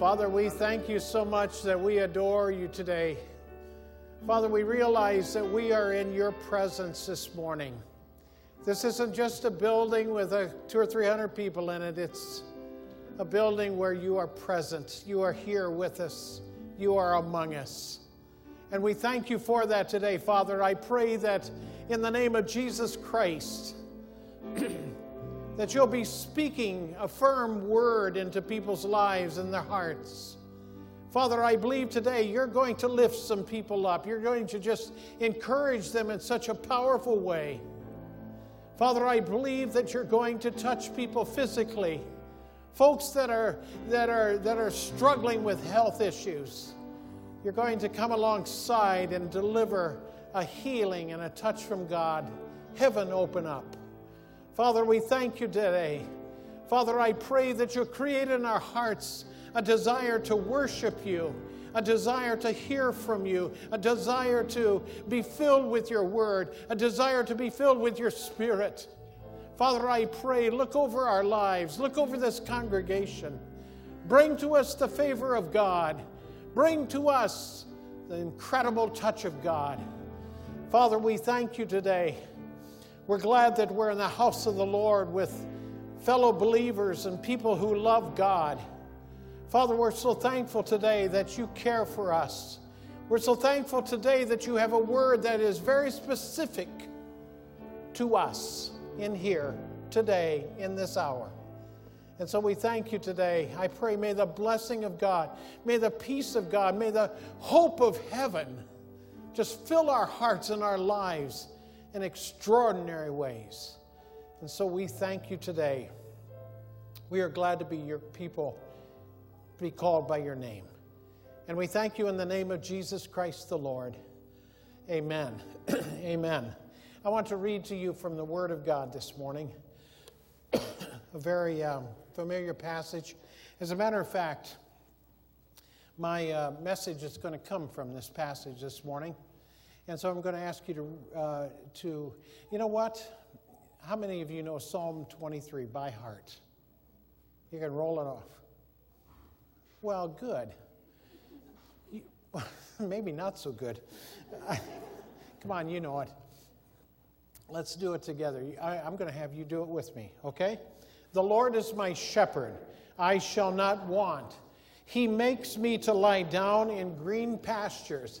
Father, we thank you so much that we adore you today. Father, we realize that we are in your presence this morning. This isn't just a building with a, two or three hundred people in it, it's a building where you are present. You are here with us, you are among us. And we thank you for that today, Father. I pray that in the name of Jesus Christ, that you'll be speaking a firm word into people's lives and their hearts. Father, I believe today you're going to lift some people up. You're going to just encourage them in such a powerful way. Father, I believe that you're going to touch people physically. Folks that are, that are, that are struggling with health issues. You're going to come alongside and deliver a healing and a touch from God. Heaven open up. Father, we thank you today. Father, I pray that you create in our hearts a desire to worship you, a desire to hear from you, a desire to be filled with your word, a desire to be filled with your spirit. Father, I pray, look over our lives, look over this congregation. Bring to us the favor of God. Bring to us the incredible touch of God. Father, we thank you today. We're glad that we're in the house of the Lord with fellow believers and people who love God. Father, we're so thankful today that you care for us. We're so thankful today that you have a word that is very specific to us in here today, in this hour. And so we thank you today. I pray, may the blessing of God, may the peace of God, may the hope of heaven just fill our hearts and our lives in extraordinary ways. And so we thank you today. We are glad to be your people be called by your name. And we thank you in the name of Jesus Christ the Lord. Amen. Amen. I want to read to you from the Word of God this morning, a very um, familiar passage. As a matter of fact, my uh, message is going to come from this passage this morning. And so I'm going to ask you to, uh, to, you know what? How many of you know Psalm 23 by heart? You can roll it off. Well, good. Maybe not so good. Come on, you know it. Let's do it together. I, I'm going to have you do it with me, okay? The Lord is my shepherd, I shall not want. He makes me to lie down in green pastures.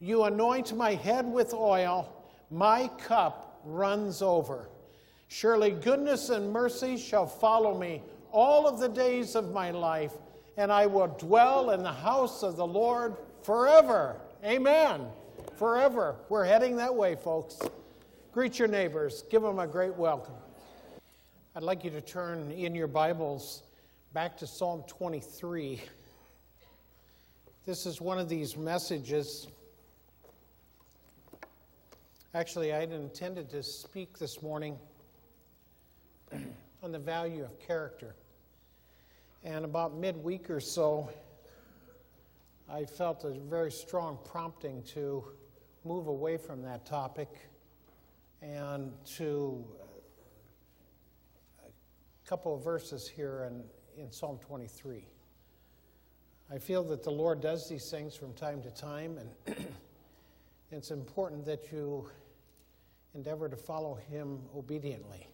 You anoint my head with oil, my cup runs over. Surely goodness and mercy shall follow me all of the days of my life and I will dwell in the house of the Lord forever. Amen. Forever. We're heading that way, folks. Greet your neighbors, give them a great welcome. I'd like you to turn in your Bibles back to Psalm 23. This is one of these messages. Actually, I had intended to speak this morning on the value of character. And about midweek or so, I felt a very strong prompting to move away from that topic and to uh, a couple of verses here in, in Psalm 23. I feel that the Lord does these things from time to time, and it's important that you endeavor to follow Him obediently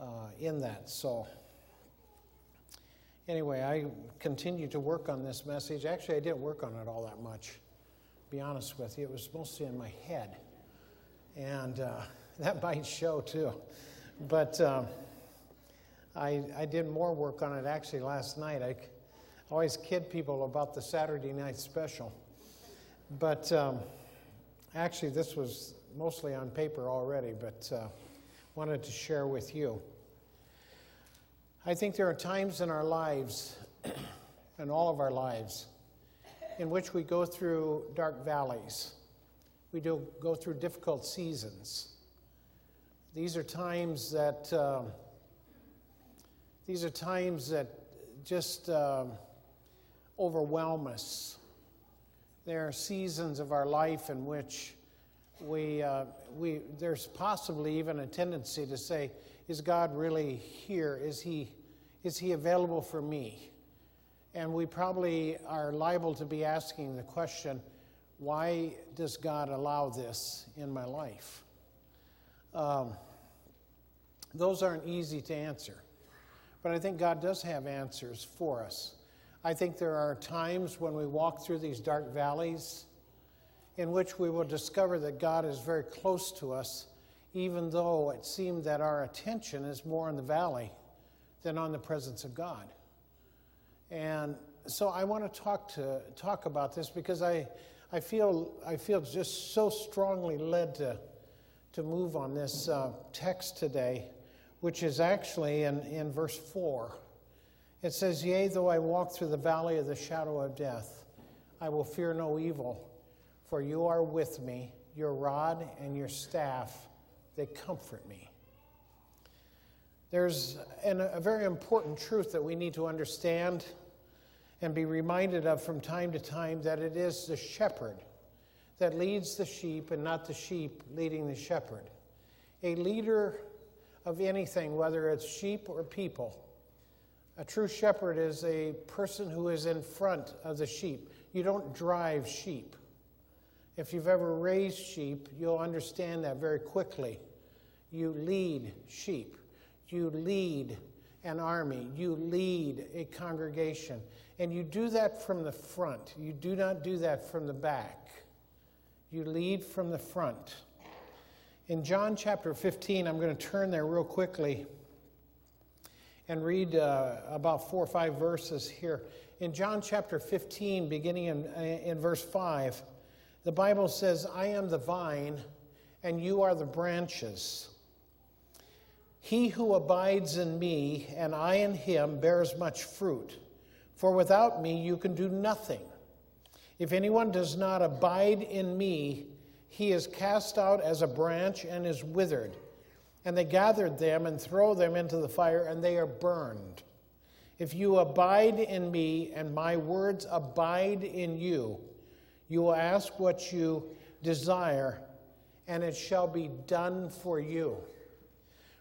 uh, in that. So, anyway, I continue to work on this message. Actually, I didn't work on it all that much, be honest with you. It was mostly in my head. And uh, that might show too. But um, I, I did more work on it actually last night. I always kid people about the Saturday night special. But um, actually, this was mostly on paper already, but uh, wanted to share with you. I think there are times in our lives, in all of our lives, in which we go through dark valleys. We do go through difficult seasons. These are times that uh, these are times that just uh, overwhelm us. There are seasons of our life in which we, uh, we there's possibly even a tendency to say, "Is God really here? Is He is He available for me?" And we probably are liable to be asking the question, "Why does God allow this in my life?" Um, those aren't easy to answer. But I think God does have answers for us. I think there are times when we walk through these dark valleys in which we will discover that God is very close to us, even though it seemed that our attention is more in the valley than on the presence of God. And so I want to talk to talk about this because I, I feel I feel just so strongly led to to move on this uh, text today which is actually in, in verse 4. It says, Yea, though I walk through the valley of the shadow of death, I will fear no evil, for you are with me, your rod and your staff, they comfort me. There's an, a very important truth that we need to understand and be reminded of from time to time that it is the shepherd that leads the sheep and not the sheep leading the shepherd. A leader of anything, whether it's sheep or people. A true shepherd is a person who is in front of the sheep. You don't drive sheep. If you've ever raised sheep, you'll understand that very quickly. You lead sheep, you lead an army, you lead a congregation, and you do that from the front. You do not do that from the back. You lead from the front. In John chapter 15, I'm going to turn there real quickly and read uh, about four or five verses here. In John chapter 15, beginning in, in verse 5, the Bible says, I am the vine, and you are the branches. He who abides in me, and I in him, bears much fruit. For without me, you can do nothing. If anyone does not abide in me, he is cast out as a branch and is withered. And they gathered them and throw them into the fire, and they are burned. If you abide in me and my words abide in you, you will ask what you desire, and it shall be done for you.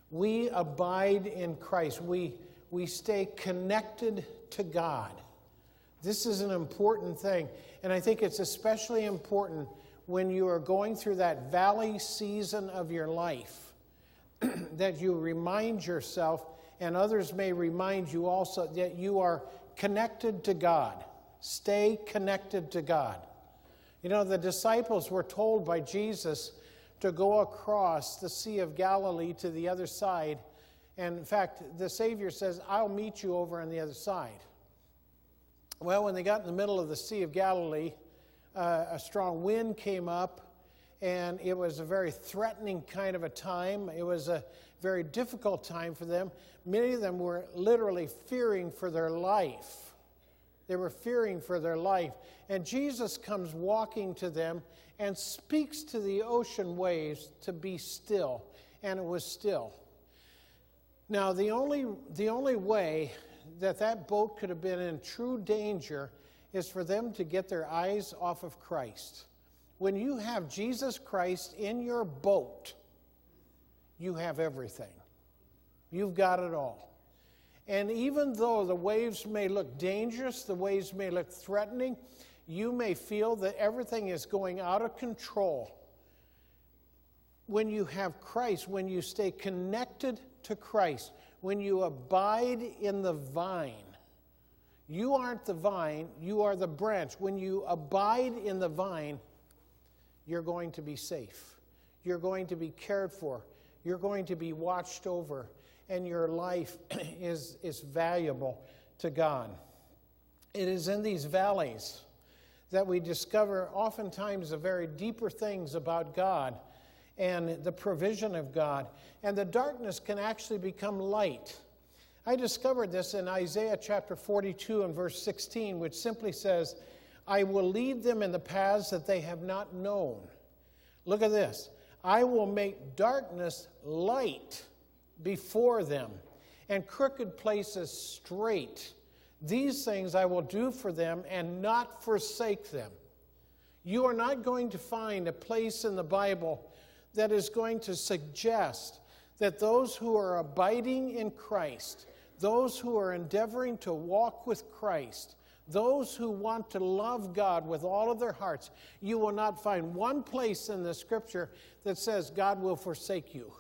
We abide in Christ. We, we stay connected to God. This is an important thing. And I think it's especially important when you are going through that valley season of your life, that you remind yourself, and others may remind you also, that you are connected to God. Stay connected to God. You know, the disciples were told by Jesus to go across the Sea of Galilee to the other side. And in fact, the Savior says, I'll meet you over on the other side. Well, when they got in the middle of the Sea of Galilee, uh, a strong wind came up, and it was a very threatening kind of a time. It was a very difficult time for them. Many of them were literally fearing for their life. They were fearing for their life. And Jesus comes walking to them and speaks to the ocean waves to be still. And it was still. Now, the only, the only way that that boat could have been in true danger is for them to get their eyes off of Christ. When you have Jesus Christ in your boat, you have everything. You've got it all. And even though the waves may look dangerous, the waves may look threatening, you may feel that everything is going out of control. When you have Christ, when you stay connected to Christ, when you abide in the vine, you aren't the vine, you are the branch. When you abide in the vine, you're going to be safe. You're going to be cared for. You're going to be watched over. And your life is, is valuable to God. It is in these valleys that we discover oftentimes the very deeper things about God and the provision of God. And the darkness can actually become light I discovered this in Isaiah chapter 42 and verse 16, which simply says, I will lead them in the paths that they have not known. Look at this. I will make darkness light before them and crooked places straight. These things I will do for them and not forsake them. You are not going to find a place in the Bible that is going to suggest that those who are abiding in Christ, those who are endeavoring to walk with Christ, those who want to love God with all of their hearts, you will not find one place in the scripture that says God will forsake you.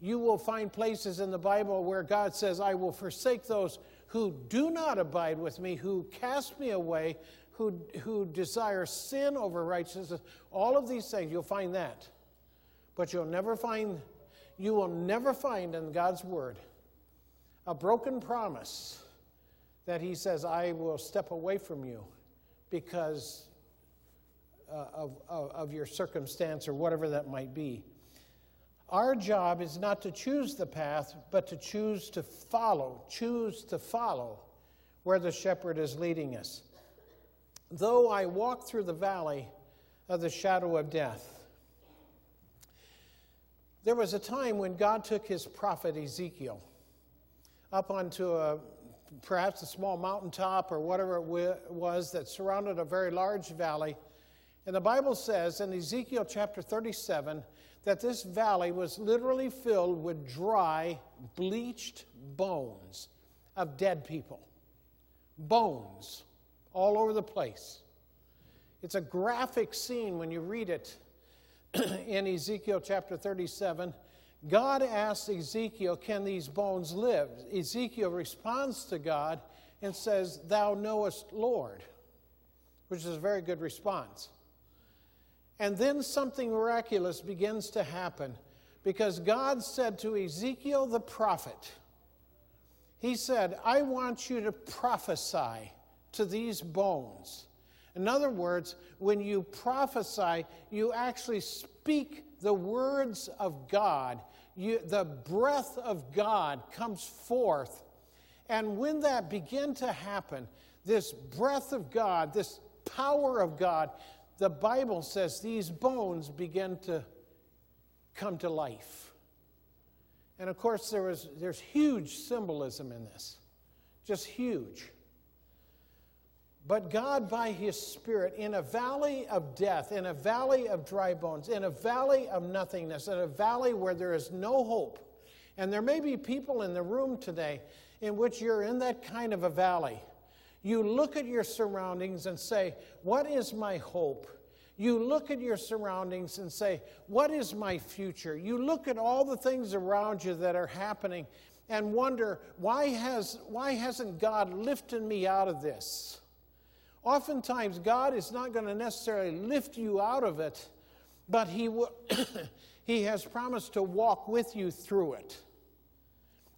You will find places in the Bible where God says, I will forsake those who do not abide with me, who cast me away, who, who desire sin over righteousness. All of these things, you'll find that. But you'll never find, you will never find in God's Word a broken promise that He says, I will step away from you because uh, of, of, of your circumstance or whatever that might be. Our job is not to choose the path, but to choose to follow, choose to follow where the shepherd is leading us. Though I walk through the valley of the shadow of death, there was a time when God took his prophet Ezekiel up onto a perhaps a small mountaintop or whatever it was that surrounded a very large valley. And the Bible says in Ezekiel chapter 37 that this valley was literally filled with dry, bleached bones of dead people. Bones all over the place. It's a graphic scene when you read it in Ezekiel chapter 37. God asks Ezekiel, Can these bones live? Ezekiel responds to God and says, Thou knowest, Lord, which is a very good response. And then something miraculous begins to happen because God said to Ezekiel the prophet, He said, I want you to prophesy to these bones. In other words, when you prophesy, you actually speak the words of God. You, the breath of God comes forth. And when that began to happen, this breath of God, this power of God, the Bible says these bones begin to come to life. And of course, there was, there's huge symbolism in this, just huge. But God, by His Spirit, in a valley of death, in a valley of dry bones, in a valley of nothingness, in a valley where there is no hope, and there may be people in the room today in which you're in that kind of a valley. You look at your surroundings and say, What is my hope? You look at your surroundings and say, What is my future? You look at all the things around you that are happening and wonder, Why, has, why hasn't God lifted me out of this? Oftentimes, God is not going to necessarily lift you out of it, but He, he has promised to walk with you through it.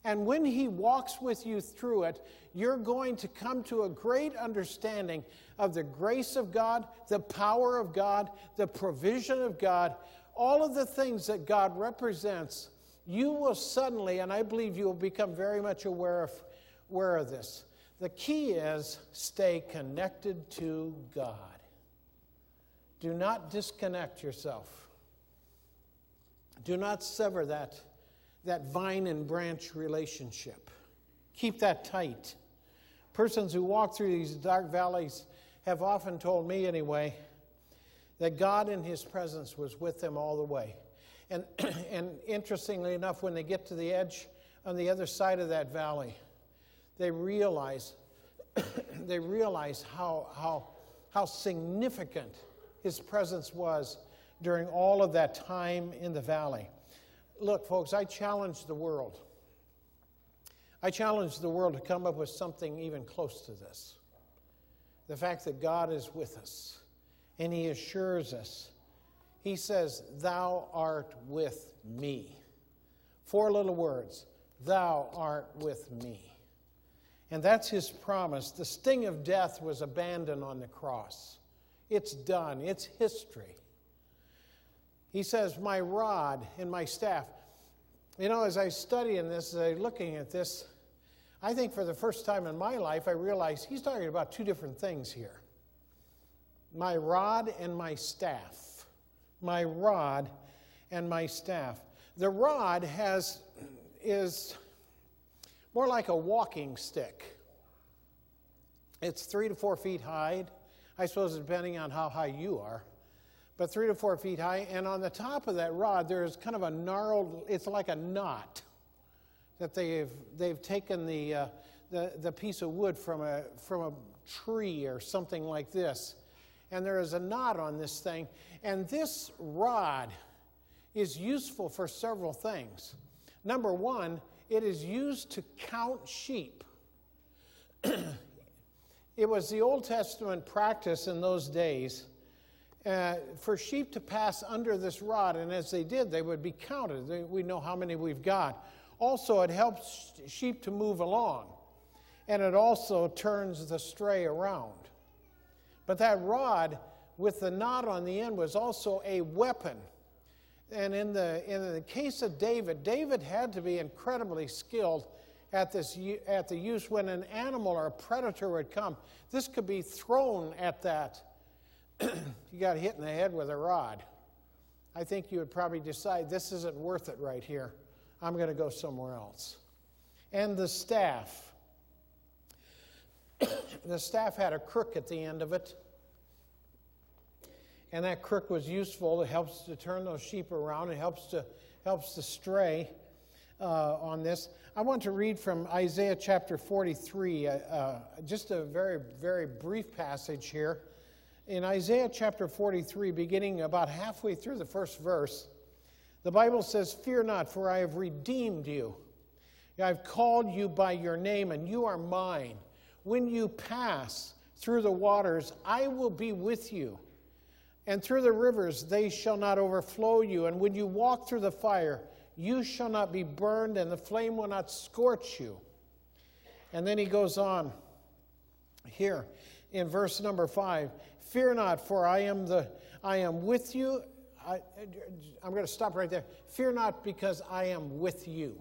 And when He walks with you through it, you're going to come to a great understanding of the grace of God, the power of God, the provision of God, all of the things that God represents. You will suddenly, and I believe you will become very much aware of, aware of this. The key is stay connected to God. Do not disconnect yourself. Do not sever that that vine and branch relationship. Keep that tight. Persons who walk through these dark valleys have often told me, anyway, that God in His presence was with them all the way. And, and interestingly enough, when they get to the edge on the other side of that valley, they realize, they realize how, how, how significant His presence was during all of that time in the valley look, folks, I challenge the world. I challenge the world to come up with something even close to this. The fact that God is with us and He assures us. He says, Thou art with me. Four little words Thou art with me. And that's His promise. The sting of death was abandoned on the cross. It's done, it's history. He says, My rod and my staff. You know, as I study in this, as I looking at this, I think for the first time in my life, I realized he's talking about two different things here. my rod and my staff. My rod and my staff. The rod has is more like a walking stick. It's three to four feet high. I suppose depending on how high you are, but three to four feet high. And on the top of that rod, there's kind of a gnarled. It's like a knot that they've they've taken the uh, the the piece of wood from a from a tree or something like this, and there is a knot on this thing. And this rod is useful for several things. Number one, it is used to count sheep. it was the Old Testament practice in those days uh, for sheep to pass under this rod, and as they did, they would be counted. We know how many we've got. Also, it helps sheep to move along, and it also turns the stray around. But that rod with the knot on the end was also a weapon and in the, in the case of David, David had to be incredibly skilled at, this, at the use when an animal or a predator would come. This could be thrown at that. you got hit in the head with a rod. I think you would probably decide this isn't worth it right here. I'm going to go somewhere else. And the staff. the staff had a crook at the end of it and that crook was useful. It helps to turn those sheep around. It helps to helps to stray uh, on this. I want to read from Isaiah chapter 43, uh, uh, just a very very brief passage here. In Isaiah chapter 43, beginning about halfway through the first verse, the Bible says, "Fear not, for I have redeemed you. I've called you by your name, and you are mine. When you pass through the waters, I will be with you." And through the rivers they shall not overflow you. And when you walk through the fire, you shall not be burned, and the flame will not scorch you. And then he goes on here in verse number five Fear not, for I am, the, I am with you. I, I'm going to stop right there. Fear not, because I am with you.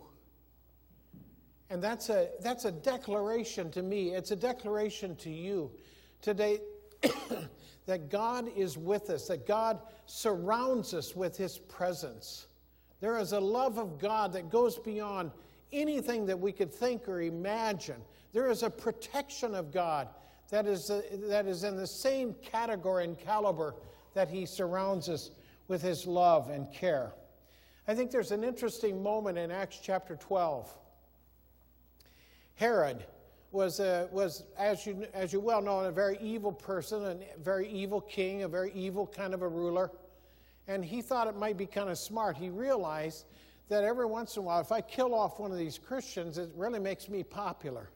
And that's a, that's a declaration to me. It's a declaration to you today that God is with us, that God surrounds us with His presence. There is a love of God that goes beyond anything that we could think or imagine. There is a protection of God that is, a, that is in the same category and caliber that He surrounds us with His love and care. I think there's an interesting moment in Acts chapter 12. Herod was, a, was as, you, as you well know, a very evil person, a very evil king, a very evil kind of a ruler. And he thought it might be kind of smart. He realized that every once in a while, if I kill off one of these Christians, it really makes me popular.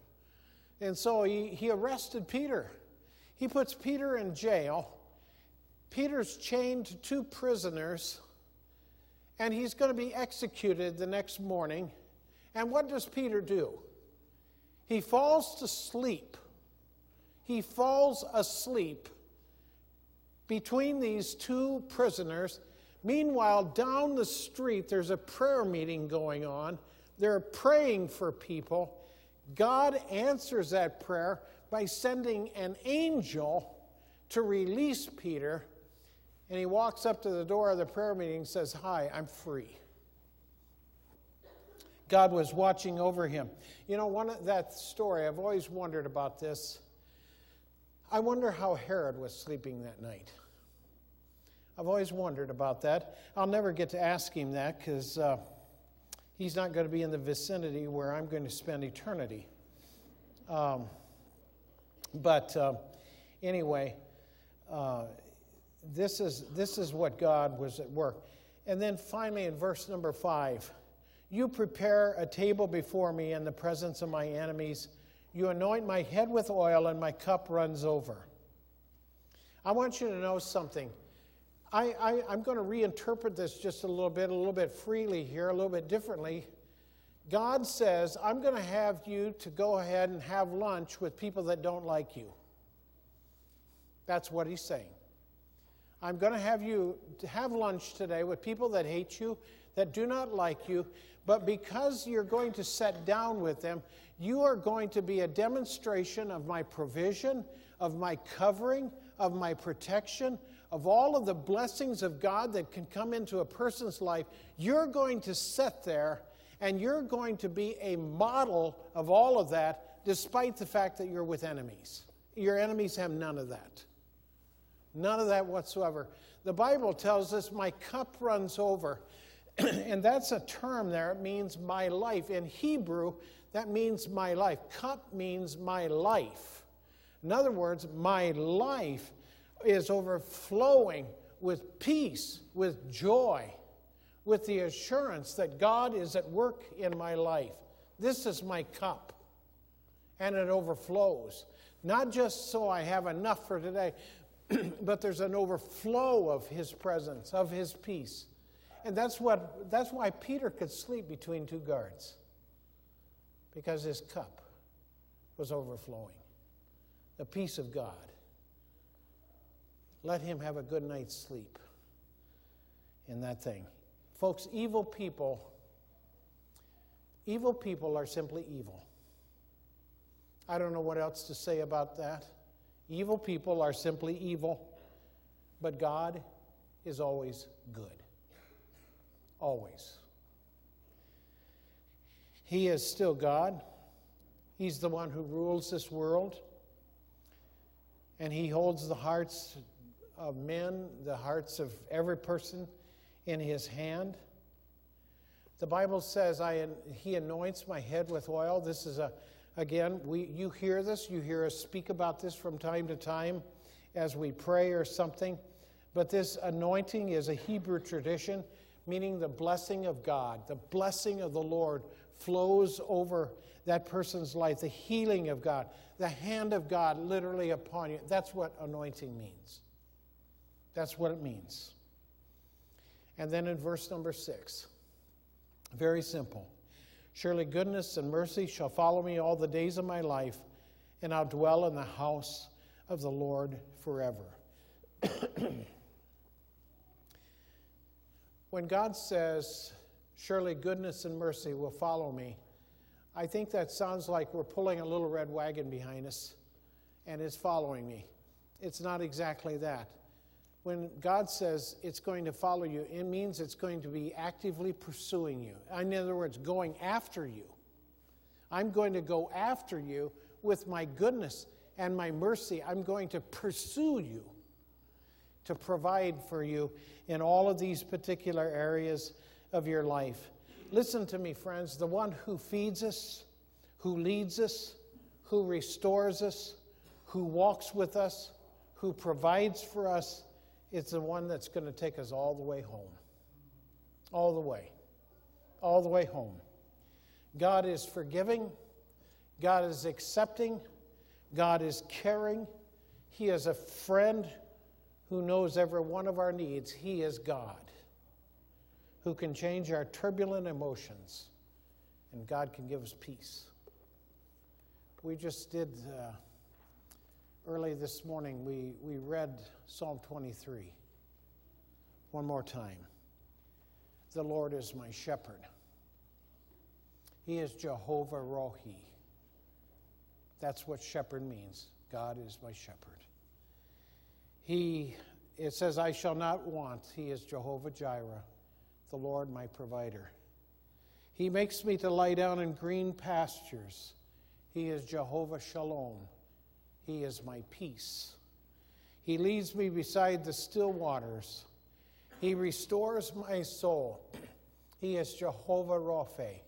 And so he, he arrested Peter. He puts Peter in jail. Peter's chained to two prisoners, and he's going to be executed the next morning. And what does Peter do? He falls to sleep. He falls asleep between these two prisoners. Meanwhile, down the street, there's a prayer meeting going on. They're praying for people. God answers that prayer by sending an angel to release Peter. And he walks up to the door of the prayer meeting and says, Hi, I'm free. God was watching over him. You know, one of that story, I've always wondered about this. I wonder how Herod was sleeping that night. I've always wondered about that. I'll never get to ask him that because uh, he's not going to be in the vicinity where I'm going to spend eternity. Um, but uh, anyway, uh, this, is, this is what God was at work. And then finally, in verse number five, you prepare a table before me in the presence of my enemies. You anoint my head with oil, and my cup runs over. I want you to know something. I, I, am going to reinterpret this just a little bit, a little bit freely here, a little bit differently. God says, I'm going to have you to go ahead and have lunch with people that don't like you. That's what he's saying. I'm going to have you have lunch today with people that hate you, that do not like you, but because you're going to sit down with them, you are going to be a demonstration of my provision, of my covering, of my protection, of all of the blessings of God that can come into a person's life, you're going to sit there and you're going to be a model of all of that, despite the fact that you're with enemies. Your enemies have none of that. None of that whatsoever. The Bible tells us, My cup runs over. and that's a term there. It means my life. In Hebrew, that means my life. Cup means my life. In other words, my life is overflowing with peace, with joy, with the assurance that God is at work in my life. This is my cup, and it overflows. Not just so I have enough for today, but there's an overflow of His presence, of His peace. And that's, what, that's why Peter could sleep between two guards, because his cup was overflowing. The peace of God. Let him have a good night's sleep in that thing. Folks, evil people, evil people are simply evil. I don't know what else to say about that. Evil people are simply evil, but God is always good. Always. He is still God. He's the one who rules this world. And He holds the hearts of men, the hearts of every person in His hand. The Bible says, I, He anoints my head with oil. This is a Again, we, you hear this, you hear us speak about this from time to time as we pray or something. But this anointing is a Hebrew tradition, meaning the blessing of God, the blessing of the Lord flows over that person's life, the healing of God, the hand of God literally upon you. That's what anointing means. That's what it means. And then in verse number six, very simple. Surely goodness and mercy shall follow me all the days of my life, and I'll dwell in the house of the Lord forever. when God says, Surely goodness and mercy will follow me, I think that sounds like we're pulling a little red wagon behind us and it's following me. It's not exactly that when God says it's going to follow you, it means it's going to be actively pursuing you. In other words, going after you. I'm going to go after you with my goodness and my mercy. I'm going to pursue you to provide for you in all of these particular areas of your life. Listen to me, friends. The one who feeds us, who leads us, who restores us, who walks with us, who provides for us, it's the one that's going to take us all the way home. All the way. All the way home. God is forgiving. God is accepting. God is caring. He is a friend who knows every one of our needs. He is God who can change our turbulent emotions, and God can give us peace. We just did. Uh, Early this morning, we, we read Psalm 23 one more time. The Lord is my shepherd. He is Jehovah Rohi. That's what shepherd means. God is my shepherd. He, it says, I shall not want. He is Jehovah Jireh, the Lord my provider. He makes me to lie down in green pastures. He is Jehovah Shalom. He is my peace. He leads me beside the still waters. He restores my soul. He is Jehovah Rapha,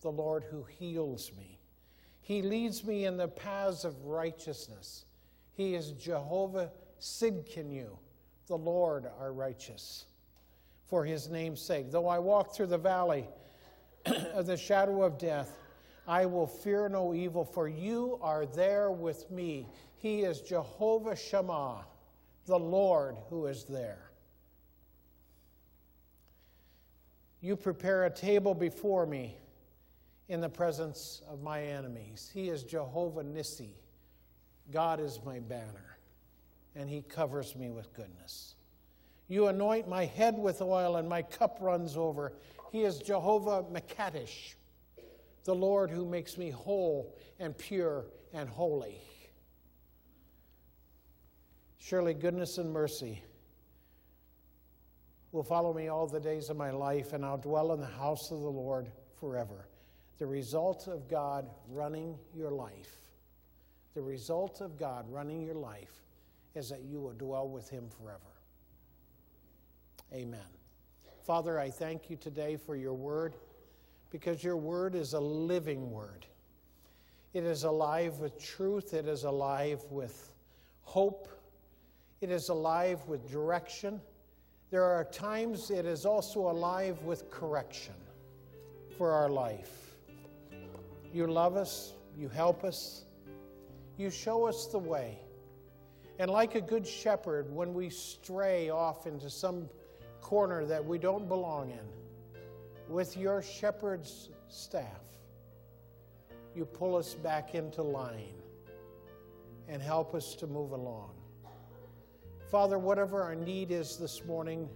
the Lord who heals me. He leads me in the paths of righteousness. He is Jehovah Sidkenu, the Lord our righteous. For his name's sake, though I walk through the valley of the shadow of death, I will fear no evil, for you are there with me. He is Jehovah Shammah, the Lord who is there. You prepare a table before me in the presence of my enemies. He is Jehovah Nissi. God is my banner, and he covers me with goodness. You anoint my head with oil, and my cup runs over. He is Jehovah Makadesh the Lord who makes me whole and pure and holy. Surely goodness and mercy will follow me all the days of my life, and I'll dwell in the house of the Lord forever. The result of God running your life, the result of God running your life is that you will dwell with Him forever. Amen. Father, I thank you today for your word because your word is a living word. It is alive with truth, it is alive with hope, it is alive with direction. There are times it is also alive with correction for our life. You love us, you help us, you show us the way. And like a good shepherd, when we stray off into some corner that we don't belong in, with your shepherd's staff, you pull us back into line and help us to move along. Father, whatever our need is this morning,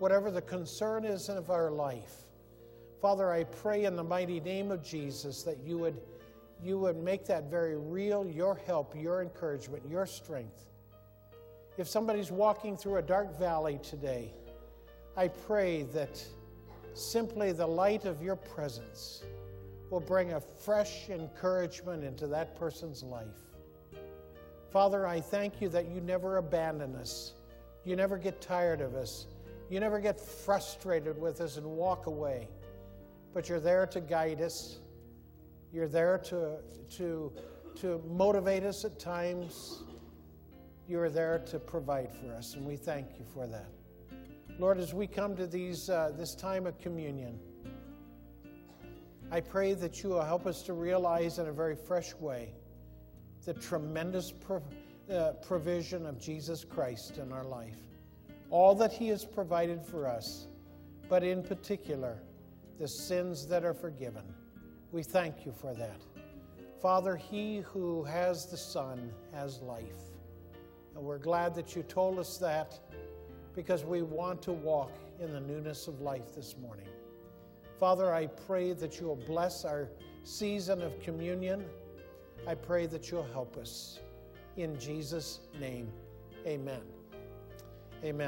whatever the concern is of our life, Father, I pray in the mighty name of Jesus that you would, you would make that very real, your help, your encouragement, your strength. If somebody's walking through a dark valley today, I pray that simply the light of your presence will bring a fresh encouragement into that person's life. Father, I thank you that you never abandon us. You never get tired of us. You never get frustrated with us and walk away. But you're there to guide us. You're there to, to, to motivate us at times. You are there to provide for us, and we thank you for that. Lord, as we come to these, uh, this time of communion, I pray that you will help us to realize in a very fresh way the tremendous uh, provision of Jesus Christ in our life. All that He has provided for us, but in particular, the sins that are forgiven. We thank you for that. Father, He who has the Son has life. And we're glad that you told us that because we want to walk in the newness of life this morning. Father, I pray that you'll bless our season of communion. I pray that you'll help us. In Jesus' name, amen.